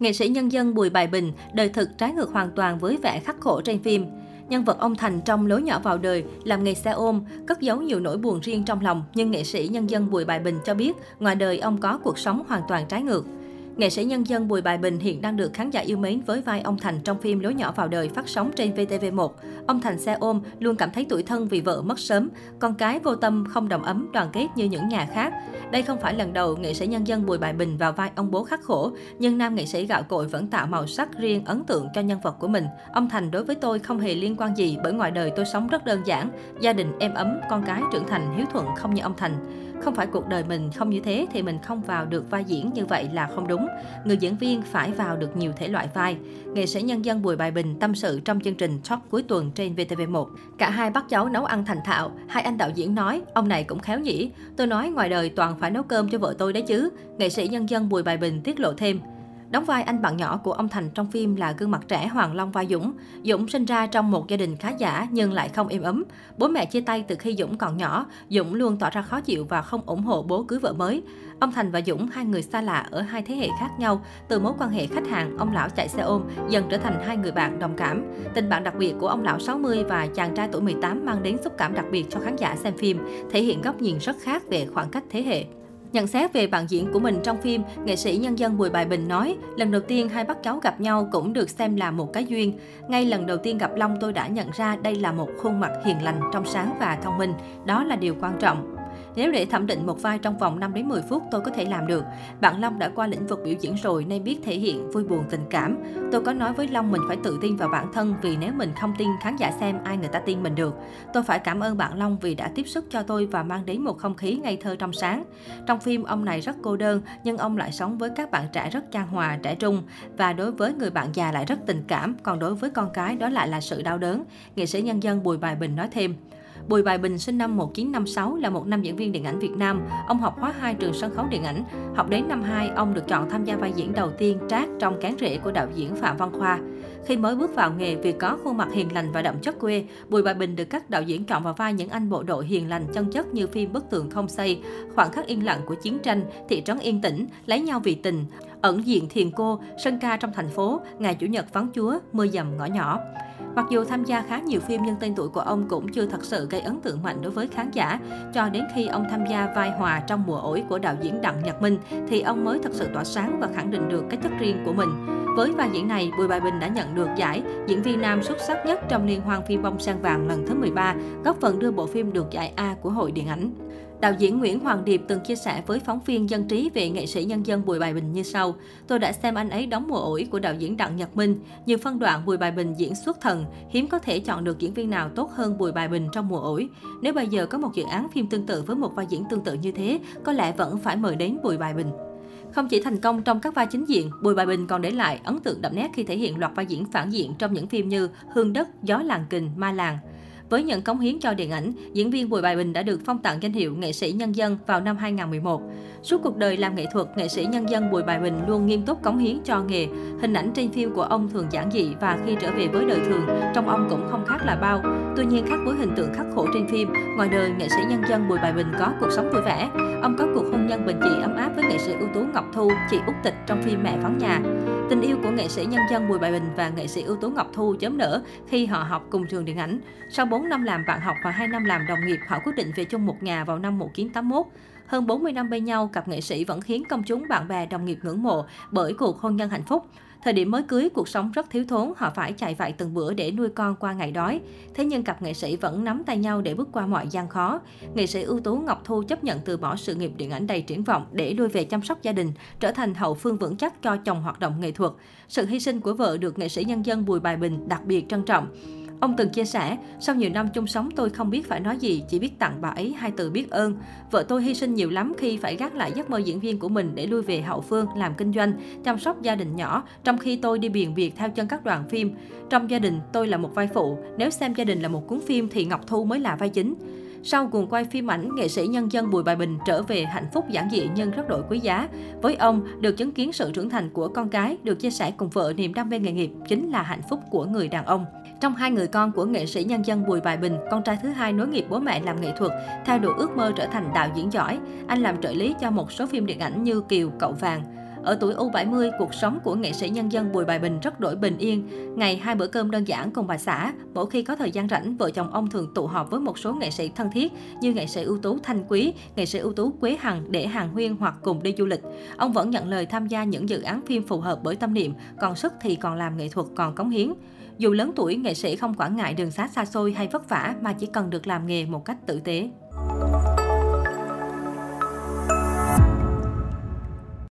Nghệ sĩ nhân dân Bùi Bài Bình, đời thực trái ngược hoàn toàn với vẻ khắc khổ trên phim. Nhân vật ông Thành trong lối nhỏ vào đời, làm nghề xe ôm, cất giấu nhiều nỗi buồn riêng trong lòng, nhưng nghệ sĩ nhân dân Bùi Bài Bình cho biết, ngoài đời ông có cuộc sống hoàn toàn trái ngược. Nghệ sĩ nhân dân Bùi Bài Bình hiện đang được khán giả yêu mến với vai ông Thành trong phim Lối nhỏ vào đời phát sóng trên VTV1. Ông Thành xe ôm luôn cảm thấy tủi thân vì vợ mất sớm, con cái vô tâm không đồng ấm đoàn kết như những nhà khác. Đây không phải lần đầu nghệ sĩ nhân dân Bùi Bài Bình vào vai ông bố khắc khổ, nhưng nam nghệ sĩ gạo cội vẫn tạo màu sắc riêng ấn tượng cho nhân vật của mình. Ông Thành đối với tôi không hề liên quan gì bởi ngoài đời tôi sống rất đơn giản, gia đình êm ấm, con cái trưởng thành hiếu thuận không như ông Thành. Không phải cuộc đời mình không như thế thì mình không vào được vai diễn như vậy là không đúng. Người diễn viên phải vào được nhiều thể loại vai. Nghệ sĩ nhân dân Bùi Bài Bình tâm sự trong chương trình Talk cuối tuần trên VTV1. Cả hai bắt cháu nấu ăn thành thạo. Hai anh đạo diễn nói, ông này cũng khéo nhỉ. Tôi nói ngoài đời toàn phải nấu cơm cho vợ tôi đấy chứ. Nghệ sĩ nhân dân Bùi Bài Bình tiết lộ thêm. Đóng vai anh bạn nhỏ của ông Thành trong phim là gương mặt trẻ Hoàng Long vai Dũng. Dũng sinh ra trong một gia đình khá giả nhưng lại không êm ấm. Bố mẹ chia tay từ khi Dũng còn nhỏ. Dũng luôn tỏ ra khó chịu và không ủng hộ bố cưới vợ mới. Ông Thành và Dũng, hai người xa lạ ở hai thế hệ khác nhau, từ mối quan hệ khách hàng, ông lão chạy xe ôm, dần trở thành hai người bạn đồng cảm. Tình bạn đặc biệt của ông lão 60 và chàng trai tuổi 18 mang đến xúc cảm đặc biệt cho khán giả xem phim, thể hiện góc nhìn rất khác về khoảng cách thế hệ. Nhận xét về bạn diễn của mình trong phim, nghệ sĩ nhân dân Bùi Bài Bình nói, lần đầu tiên hai bác cháu gặp nhau cũng được xem là một cái duyên. Ngay lần đầu tiên gặp Long tôi đã nhận ra đây là một khuôn mặt hiền lành, trong sáng và thông minh. Đó là điều quan trọng. Nếu để thẩm định một vai trong vòng 5 đến 10 phút tôi có thể làm được. Bạn Long đã qua lĩnh vực biểu diễn rồi nên biết thể hiện vui buồn tình cảm. Tôi có nói với Long mình phải tự tin vào bản thân vì nếu mình không tin khán giả xem ai người ta tin mình được. Tôi phải cảm ơn bạn Long vì đã tiếp sức cho tôi và mang đến một không khí ngây thơ trong sáng. Trong phim ông này rất cô đơn nhưng ông lại sống với các bạn trẻ rất chan hòa, trẻ trung và đối với người bạn già lại rất tình cảm, còn đối với con cái đó lại là sự đau đớn. Nghệ sĩ nhân dân Bùi Bài Bình nói thêm. Bùi Bài Bình sinh năm 1956 là một nam diễn viên điện ảnh Việt Nam. Ông học khóa 2 trường sân khấu điện ảnh. Học đến năm 2, ông được chọn tham gia vai diễn đầu tiên Trác trong Cán rễ của đạo diễn Phạm Văn Khoa. Khi mới bước vào nghề vì có khuôn mặt hiền lành và đậm chất quê, Bùi Bài Bình được các đạo diễn chọn vào vai những anh bộ đội hiền lành chân chất như phim Bức tường không xây, Khoảng khắc yên lặng của chiến tranh, Thị trấn yên tĩnh, Lấy nhau vì tình, Ẩn diện thiền cô, Sân ca trong thành phố, Ngày Chủ nhật vắng chúa, Mưa dầm ngõ nhỏ. Mặc dù tham gia khá nhiều phim, nhưng tên tuổi của ông cũng chưa thật sự gây ấn tượng mạnh đối với khán giả. Cho đến khi ông tham gia vai Hòa trong mùa ổi của đạo diễn Đặng Nhật Minh, thì ông mới thật sự tỏa sáng và khẳng định được cái chất riêng của mình. Với vai diễn này, Bùi Bài Bình đã nhận được giải diễn viên nam xuất sắc nhất trong liên hoan phim bông sen vàng lần thứ 13, góp phần đưa bộ phim được giải A của Hội Điện ảnh. Đạo diễn Nguyễn Hoàng Điệp từng chia sẻ với phóng viên dân trí về nghệ sĩ nhân dân Bùi Bài Bình như sau. Tôi đã xem anh ấy đóng mùa ổi của đạo diễn Đặng Nhật Minh. Nhiều phân đoạn Bùi Bài Bình diễn xuất thần, hiếm có thể chọn được diễn viên nào tốt hơn Bùi Bài Bình trong mùa ổi. Nếu bây giờ có một dự án phim tương tự với một vai diễn tương tự như thế, có lẽ vẫn phải mời đến Bùi Bài Bình. Không chỉ thành công trong các vai chính diện, Bùi Bài Bình còn để lại ấn tượng đậm nét khi thể hiện loạt vai diễn phản diện trong những phim như Hương đất, Gió làng kình, Ma làng. Với những cống hiến cho điện ảnh, diễn viên Bùi Bài Bình đã được phong tặng danh hiệu nghệ sĩ nhân dân vào năm 2011. Suốt cuộc đời làm nghệ thuật, nghệ sĩ nhân dân Bùi Bài Bình luôn nghiêm túc cống hiến cho nghề. Hình ảnh trên phim của ông thường giản dị và khi trở về với đời thường, trong ông cũng không khác là bao. Tuy nhiên khác với hình tượng khắc khổ trên phim, ngoài đời nghệ sĩ nhân dân Bùi Bài Bình có cuộc sống vui vẻ. Ông có cuộc hôn nhân bình dị ấm áp với nghệ sĩ ưu tú Ngọc Thu, chị Út Tịch trong phim Mẹ vắng nhà. Tình yêu của nghệ sĩ nhân dân Bùi Bài Bình và nghệ sĩ ưu tú Ngọc Thu chớm nở khi họ học cùng trường điện ảnh. Sau 4 năm làm bạn học và 2 năm làm đồng nghiệp, họ quyết định về chung một nhà vào năm 1981. Hơn 40 năm bên nhau, cặp nghệ sĩ vẫn khiến công chúng bạn bè đồng nghiệp ngưỡng mộ bởi cuộc hôn nhân hạnh phúc. Thời điểm mới cưới, cuộc sống rất thiếu thốn, họ phải chạy vạy từng bữa để nuôi con qua ngày đói. Thế nhưng cặp nghệ sĩ vẫn nắm tay nhau để bước qua mọi gian khó. Nghệ sĩ ưu tú Ngọc Thu chấp nhận từ bỏ sự nghiệp điện ảnh đầy triển vọng để lui về chăm sóc gia đình, trở thành hậu phương vững chắc cho chồng hoạt động nghệ thuật. Sự hy sinh của vợ được nghệ sĩ nhân dân Bùi Bài Bình đặc biệt trân trọng. Ông từng chia sẻ, sau nhiều năm chung sống tôi không biết phải nói gì, chỉ biết tặng bà ấy hai từ biết ơn. Vợ tôi hy sinh nhiều lắm khi phải gác lại giấc mơ diễn viên của mình để lui về hậu phương làm kinh doanh, chăm sóc gia đình nhỏ, trong khi tôi đi biển việc theo chân các đoàn phim. Trong gia đình, tôi là một vai phụ, nếu xem gia đình là một cuốn phim thì Ngọc Thu mới là vai chính. Sau cuồng quay phim ảnh, nghệ sĩ nhân dân Bùi Bài Bình trở về hạnh phúc giản dị nhưng rất đổi quý giá. Với ông, được chứng kiến sự trưởng thành của con cái, được chia sẻ cùng vợ niềm đam mê nghề nghiệp chính là hạnh phúc của người đàn ông. Trong hai người con của nghệ sĩ nhân dân Bùi Bài Bình, con trai thứ hai nối nghiệp bố mẹ làm nghệ thuật, theo đuổi ước mơ trở thành đạo diễn giỏi. Anh làm trợ lý cho một số phim điện ảnh như Kiều, Cậu Vàng. Ở tuổi U70, cuộc sống của nghệ sĩ nhân dân Bùi Bài Bình rất đổi bình yên. Ngày hai bữa cơm đơn giản cùng bà xã, mỗi khi có thời gian rảnh, vợ chồng ông thường tụ họp với một số nghệ sĩ thân thiết như nghệ sĩ ưu tú Thanh Quý, nghệ sĩ ưu tú Quế Hằng để hàng huyên hoặc cùng đi du lịch. Ông vẫn nhận lời tham gia những dự án phim phù hợp bởi tâm niệm, còn sức thì còn làm nghệ thuật, còn cống hiến. Dù lớn tuổi, nghệ sĩ không quản ngại đường xá xa xôi hay vất vả mà chỉ cần được làm nghề một cách tử tế.